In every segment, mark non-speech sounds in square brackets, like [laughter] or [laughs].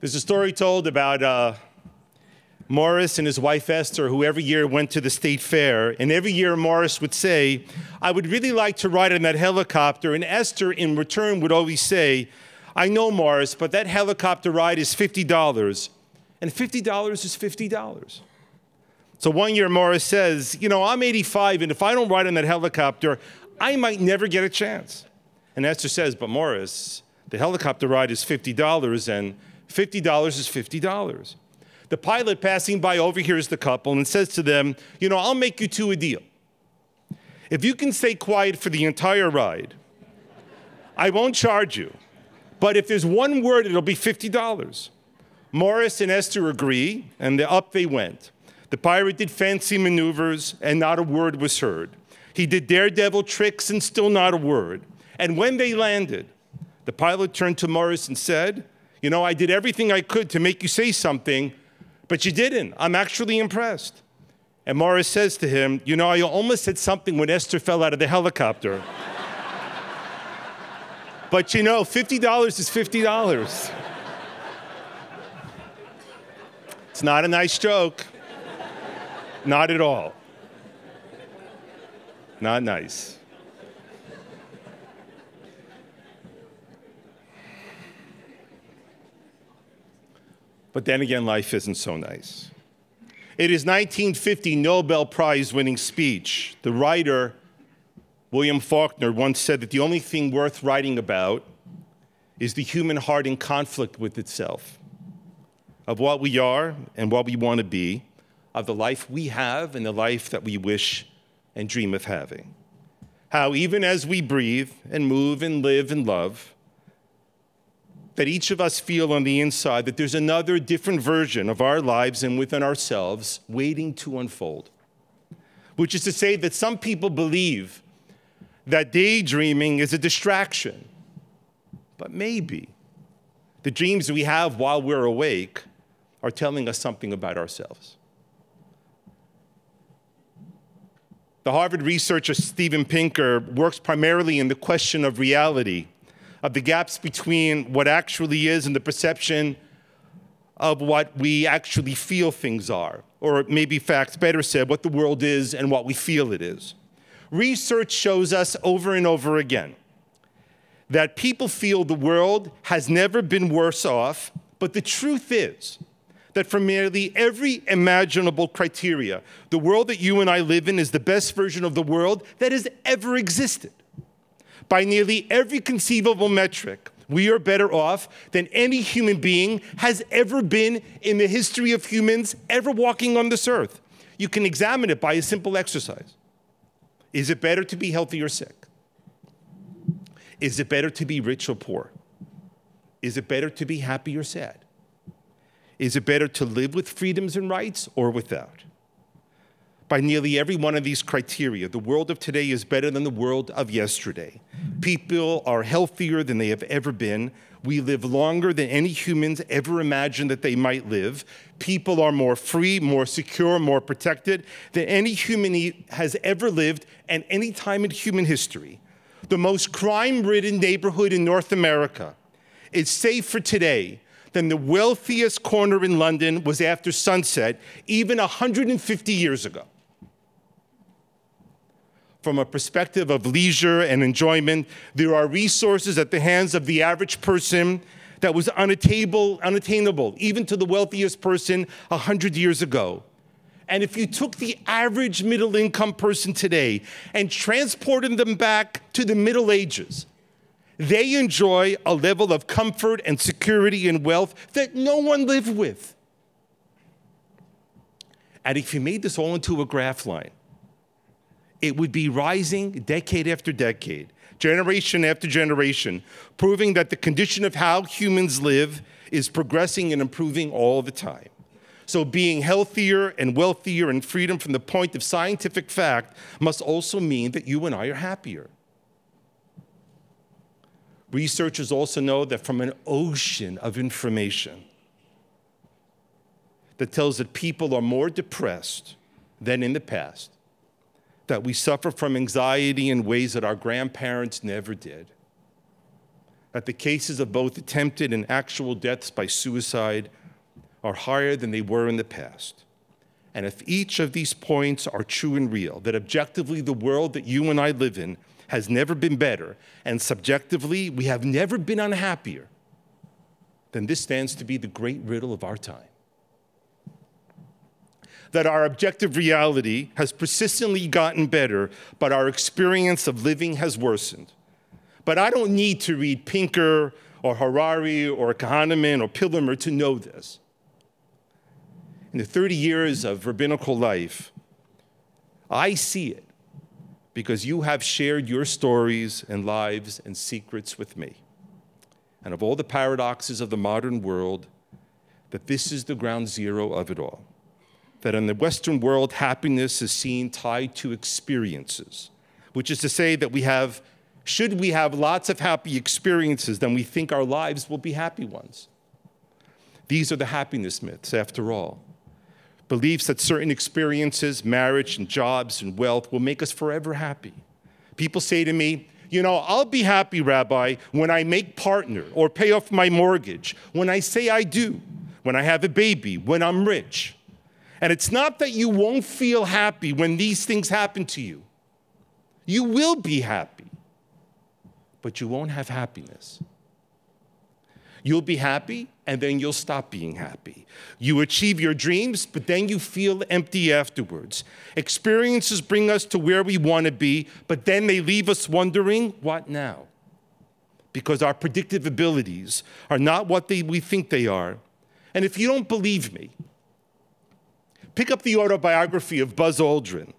There's a story told about uh, Morris and his wife Esther, who every year went to the state fair. And every year, Morris would say, I would really like to ride in that helicopter. And Esther, in return, would always say, I know, Morris, but that helicopter ride is $50. And $50 is $50. So one year, Morris says, You know, I'm 85, and if I don't ride in that helicopter, I might never get a chance. And Esther says, But Morris, the helicopter ride is $50, and $50 is $50. The pilot passing by overhears the couple and says to them, You know, I'll make you two a deal. If you can stay quiet for the entire ride, I won't charge you. But if there's one word, it'll be $50. Morris and Esther agree, and up they went. The pirate did fancy maneuvers, and not a word was heard. He did daredevil tricks, and still not a word. And when they landed, the pilot turned to Morris and said, You know, I did everything I could to make you say something, but you didn't. I'm actually impressed. And Morris says to him, You know, I almost said something when Esther fell out of the helicopter. [laughs] but you know, $50 is $50. It's not a nice joke. Not at all. Not nice. But then again, life isn't so nice. It is 1950 Nobel Prize winning speech. The writer, William Faulkner, once said that the only thing worth writing about is the human heart in conflict with itself, of what we are and what we want to be, of the life we have and the life that we wish and dream of having. How, even as we breathe and move and live and love, that each of us feel on the inside that there's another different version of our lives and within ourselves waiting to unfold. Which is to say that some people believe that daydreaming is a distraction. But maybe the dreams we have while we're awake are telling us something about ourselves. The Harvard researcher Steven Pinker works primarily in the question of reality of the gaps between what actually is and the perception of what we actually feel things are, or maybe facts better said, what the world is and what we feel it is. Research shows us over and over again that people feel the world has never been worse off, but the truth is that for nearly every imaginable criteria, the world that you and I live in is the best version of the world that has ever existed by nearly every conceivable metric, we are better off than any human being has ever been in the history of humans ever walking on this earth. You can examine it by a simple exercise. Is it better to be healthy or sick? Is it better to be rich or poor? Is it better to be happy or sad? Is it better to live with freedoms and rights or without? By nearly every one of these criteria. The world of today is better than the world of yesterday. People are healthier than they have ever been. We live longer than any humans ever imagined that they might live. People are more free, more secure, more protected than any human has ever lived at any time in human history. The most crime ridden neighborhood in North America is safer today than the wealthiest corner in London was after sunset, even 150 years ago from a perspective of leisure and enjoyment. There are resources at the hands of the average person that was unattainable, unattainable even to the wealthiest person 100 years ago. And if you took the average middle income person today and transported them back to the Middle Ages, they enjoy a level of comfort and security and wealth that no one lived with. And if you made this all into a graph line, it would be rising decade after decade, generation after generation, proving that the condition of how humans live is progressing and improving all the time. So, being healthier and wealthier and freedom from the point of scientific fact must also mean that you and I are happier. Researchers also know that from an ocean of information that tells that people are more depressed than in the past, that we suffer from anxiety in ways that our grandparents never did. that the cases of both attempted and actual deaths by suicide are higher than they were in the past. And if each of these points are true and real, that objectively the world that you and I live in has never been better, and subjectively we have never been unhappier, then this stands to be the great riddle of our time. That our objective reality has persistently gotten better, but our experience of living has worsened. But I don't need to read Pinker or Harari or Kahneman or Pillemer to know this. In the 30 years of rabbinical life, I see it because you have shared your stories and lives and secrets with me. And of all the paradoxes of the modern world, that this is the ground zero of it all. That in the Western world, happiness is seen tied to experiences, which is to say that we have should we have lots of happy experiences, then we think our lives will be happy ones. These are the happiness myths, after all. Beliefs that certain experiences, marriage and jobs and wealth, will make us forever happy. People say to me, you know, I'll be happy, Rabbi, when I make partner or pay off my mortgage, when I say I do, when I have a baby, when I'm rich. And it's not that you won't feel happy when these things happen to you. You will be happy but you won't have happiness. You'll be happy, and then you'll stop being happy. You achieve your dreams, but then you feel empty afterwards. Experiences bring us to where we want to be, but then they leave us wondering, what now? Because our predictive abilities are not what they, we think they are. And if you don't believe me, pick up the autobiography of Buzz Aldrin.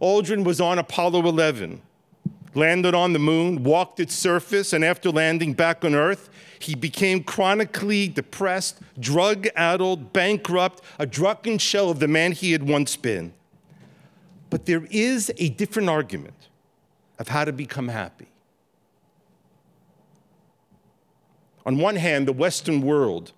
Aldrin was on Apollo 11 landed on the moon, walked its surface, and after landing back on Earth, he became chronically depressed, drug addled, bankrupt, a drunken shell of the man he had once been. But there is a different argument of how to become happy. On one hand, the Western world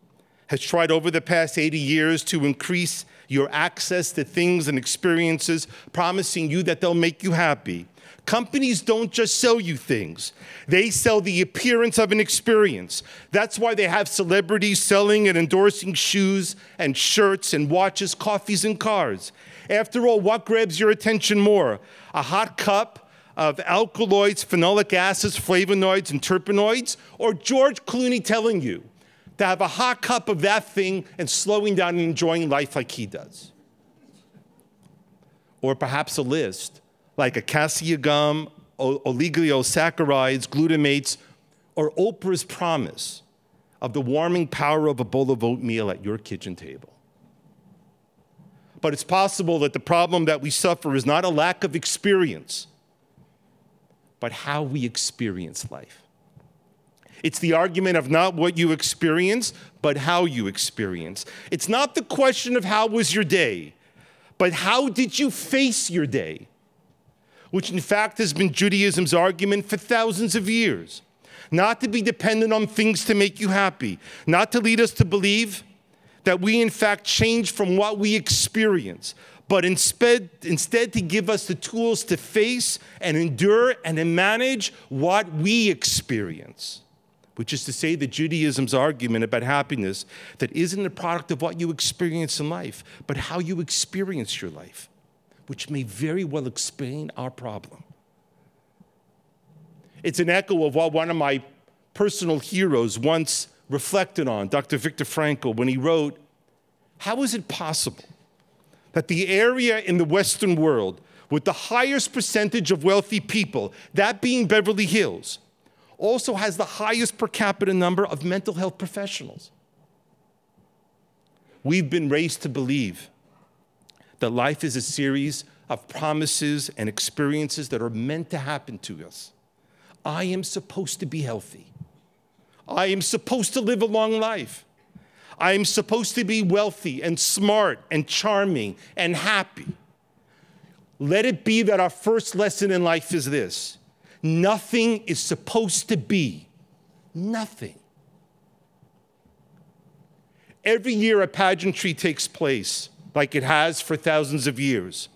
has tried over the past 80 years to increase your access to things and experiences, promising you that they'll make you happy. Companies don't just sell you things, they sell the appearance of an experience. That's why they have celebrities selling and endorsing shoes and shirts and watches, coffees and cars. After all, what grabs your attention more? A hot cup of alkaloids, phenolic acids, flavonoids, and terpenoids? Or George Clooney telling you to have a hot cup of that thing and slowing down and enjoying life like he does? Or perhaps a list like acacia gum, oligosaccharides, glutamates, or Oprah's promise of the warming power of a bowl of oatmeal at your kitchen table. But it's possible that the problem that we suffer is not a lack of experience, but how we experience life. It's the argument of not what you experience, but how you experience. It's not the question of how was your day, but how did you face your day? which in fact has been Judaism's argument for thousands of years. Not to be dependent on things to make you happy, not to lead us to believe that we in fact change from what we experience, but instead, instead to give us the tools to face and endure and to manage what we experience. Which is to say, that Judaism's argument about happiness that isn't a product of what you experience in life, but how you experience your life which may very well explain our problem. It's an echo of what one of my personal heroes once reflected on, Dr. Viktor Frankl, when he wrote, How is it possible that the area in the Western world with the highest percentage of wealthy people, that being Beverly Hills, also has the highest per capita number of mental health professionals? We've been raised to believe that life is a series of promises and experiences that are meant to happen to us. I am supposed to be healthy. I am supposed to live a long life. I am supposed to be wealthy and smart and charming and happy. Let it be that our first lesson in life is this nothing is supposed to be. Nothing. Every year, a pageantry takes place like it has for thousands of years,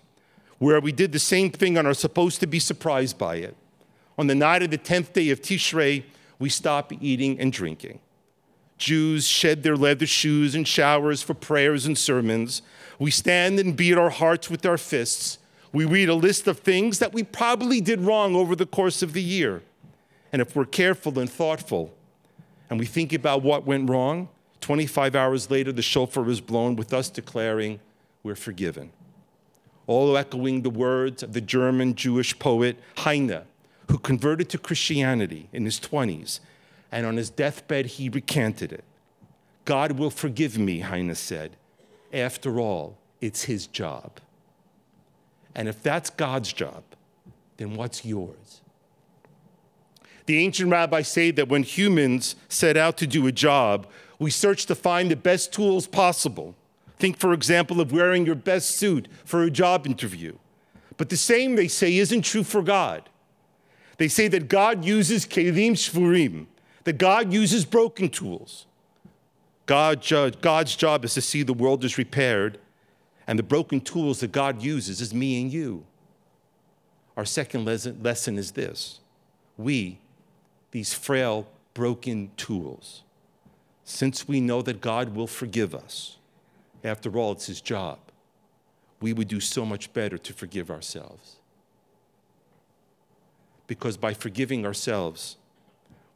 where we did the same thing and are supposed to be surprised by it. On the night of the 10th day of Tishrei, we stop eating and drinking. Jews shed their leather shoes and showers for prayers and sermons. We stand and beat our hearts with our fists. We read a list of things that we probably did wrong over the course of the year. And if we're careful and thoughtful and we think about what went wrong, 25 hours later, the shofar is blown with us declaring, We're forgiven. All echoing the words of the German Jewish poet Heine, who converted to Christianity in his 20s and on his deathbed, he recanted it. God will forgive me, Heine said. After all, it's his job. And if that's God's job, then what's yours? The ancient rabbis say that when humans set out to do a job, we search to find the best tools possible. Think, for example, of wearing your best suit for a job interview. But the same, they say, isn't true for God. They say that God uses kelim shvurim, that God uses broken tools. God God's job is to see the world is repaired, and the broken tools that God uses is me and you. Our second lesson, is this we, these frail, broken tools, since we know that God will forgive us, after all, it's His job, we would do so much better to forgive ourselves. Because by forgiving ourselves,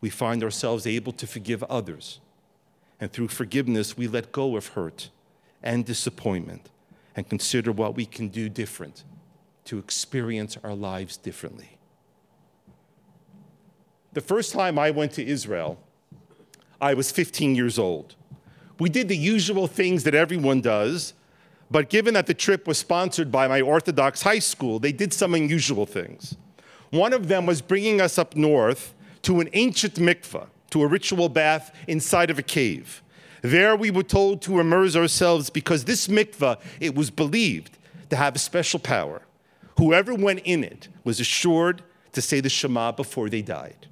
we find ourselves able to forgive others. And through forgiveness, we let go of hurt and disappointment and consider what we can do different to experience our lives differently. The first time I went to Israel, I was 15 years old. We did the usual things that everyone does, but given that the trip was sponsored by my Orthodox high school, they did some unusual things. One of them was bringing us up north to an ancient mikveh, to a ritual bath inside of a cave. There we were told to immerse ourselves because this mikveh, it was believed to have a special power. Whoever went in it was assured to say the Shema before they died.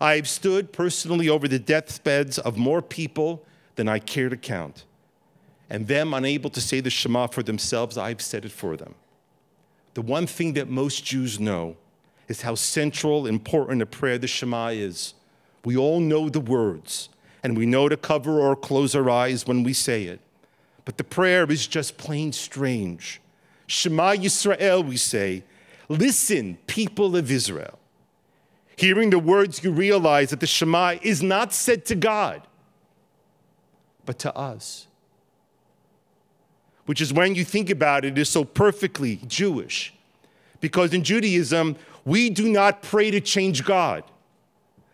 I have stood personally over the deathbeds of more people than I care to count. And them unable to say the Shema for themselves, I've said it for them. The one thing that most Jews know is how central, important a prayer the Shema is. We all know the words, and we know to cover or close our eyes when we say it. But the prayer is just plain strange. Shema Yisrael, we say, listen, people of Israel. Hearing the words, you realize that the Shema is not said to God, but to us. Which is when you think about it, it is so perfectly Jewish. Because in Judaism, we do not pray to change God,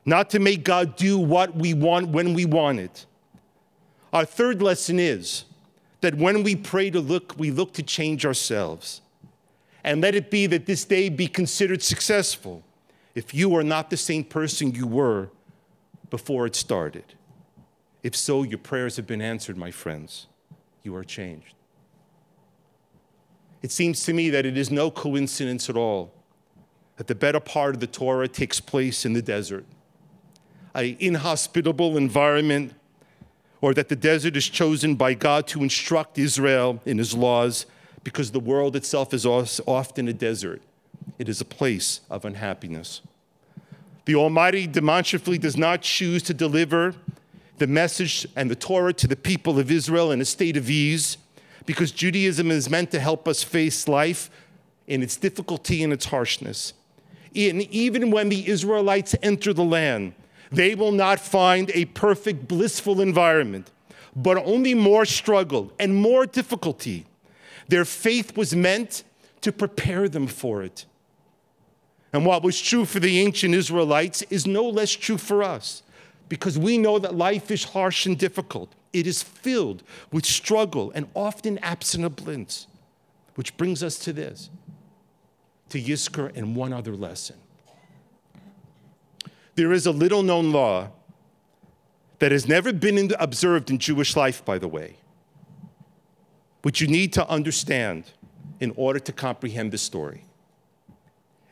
not to make God do what we want when we want it. Our third lesson is that when we pray to look, we look to change ourselves. And let it be that this day be considered successful if you are not the same person you were before it started. If so, your prayers have been answered, my friends. You are changed. It seems to me that it is no coincidence at all that the better part of the Torah takes place in the desert, an inhospitable environment, or that the desert is chosen by God to instruct Israel in his laws because the world itself is often a desert. It is a place of unhappiness. The Almighty demonstratively does not choose to deliver the message and the Torah to the people of Israel in a state of ease because Judaism is meant to help us face life in its difficulty and its harshness. And even when the Israelites enter the land, they will not find a perfect, blissful environment, but only more struggle and more difficulty. Their faith was meant to prepare them for it. And what was true for the ancient Israelites is no less true for us because we know that life is harsh and difficult. It is filled with struggle and often absent of bliss, which brings us to this to Yizkor and one other lesson. There is a little known law that has never been observed in Jewish life, by the way, which you need to understand in order to comprehend the story.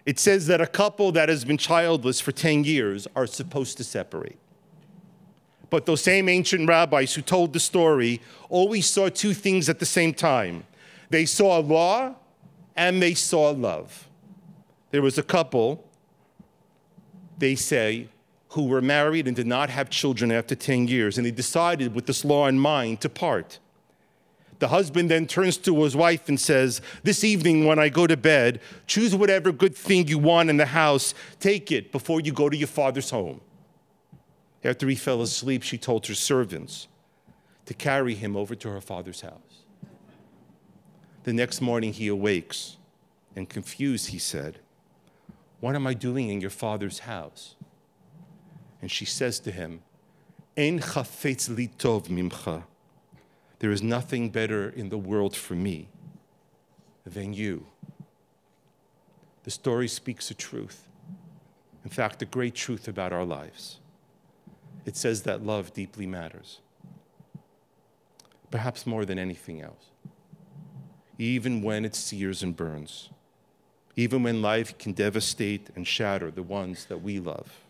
It says that a couple that has been childless for 10 years are supposed to separate. But those same ancient rabbis who told the story always saw two things at the same time they saw law and they saw love. There was a couple, they say, who were married and did not have children after 10 years, and they decided with this law in mind to part. The husband then turns to his wife and says, This evening, when I go to bed, choose whatever good thing you want in the house, take it before you go to your father's home. After he fell asleep, she told her servants to carry him over to her father's house. The next morning, he awakes, and confused, he said, What am I doing in your father's house? And she says to him, Ein chafetz li tov mimcha. There is nothing better in the world for me than you. The story speaks a truth. In fact, a great truth about our lives. It says that love deeply matters, perhaps more than anything else. Even when it sears and burns, even when life can devastate and shatter the ones that we love.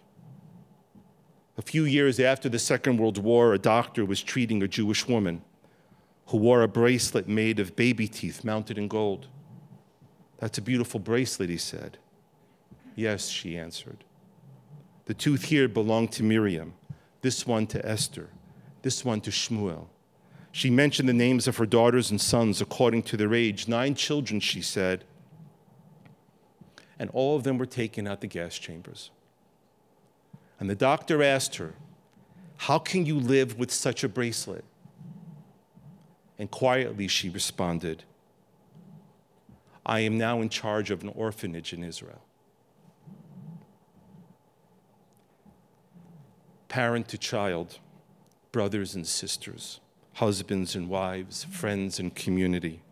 A few years after the Second World War, a doctor was treating a Jewish woman who wore a bracelet made of baby teeth mounted in gold. That's a beautiful bracelet, he said. Yes, she answered. The tooth here belonged to Miriam, this one to Esther, this one to Shmuel. She mentioned the names of her daughters and sons according to their age. Nine children, she said, and all of them were taken out the gas chambers. And the doctor asked her, How can you live with such a bracelet? And quietly she responded, I am now in charge of an orphanage in Israel. Parent to child, brothers and sisters, husbands and wives, friends and community,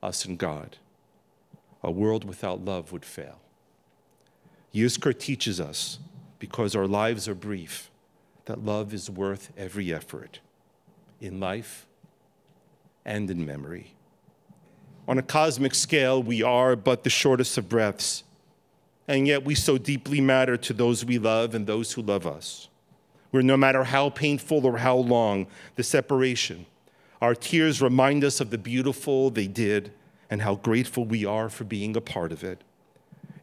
us and God. A world without love would fail. Yizkor teaches us, because our lives are brief, that love is worth every effort in life and in memory. On a cosmic scale, we are but the shortest of breaths, and yet we so deeply matter to those we love and those who love us. Where no matter how painful or how long the separation, our tears remind us of the beautiful they did and how grateful we are for being a part of it.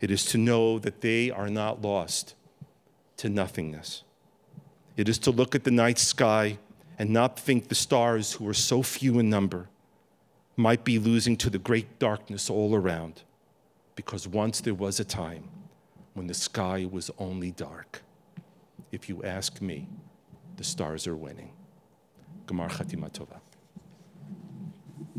It is to know that they are not lost to nothingness. It is to look at the night sky and not think the stars, who are so few in number, might be losing to the great darkness all around, because once there was a time when the sky was only dark. If you ask me, the stars are winning. Gemar Chatima Tova.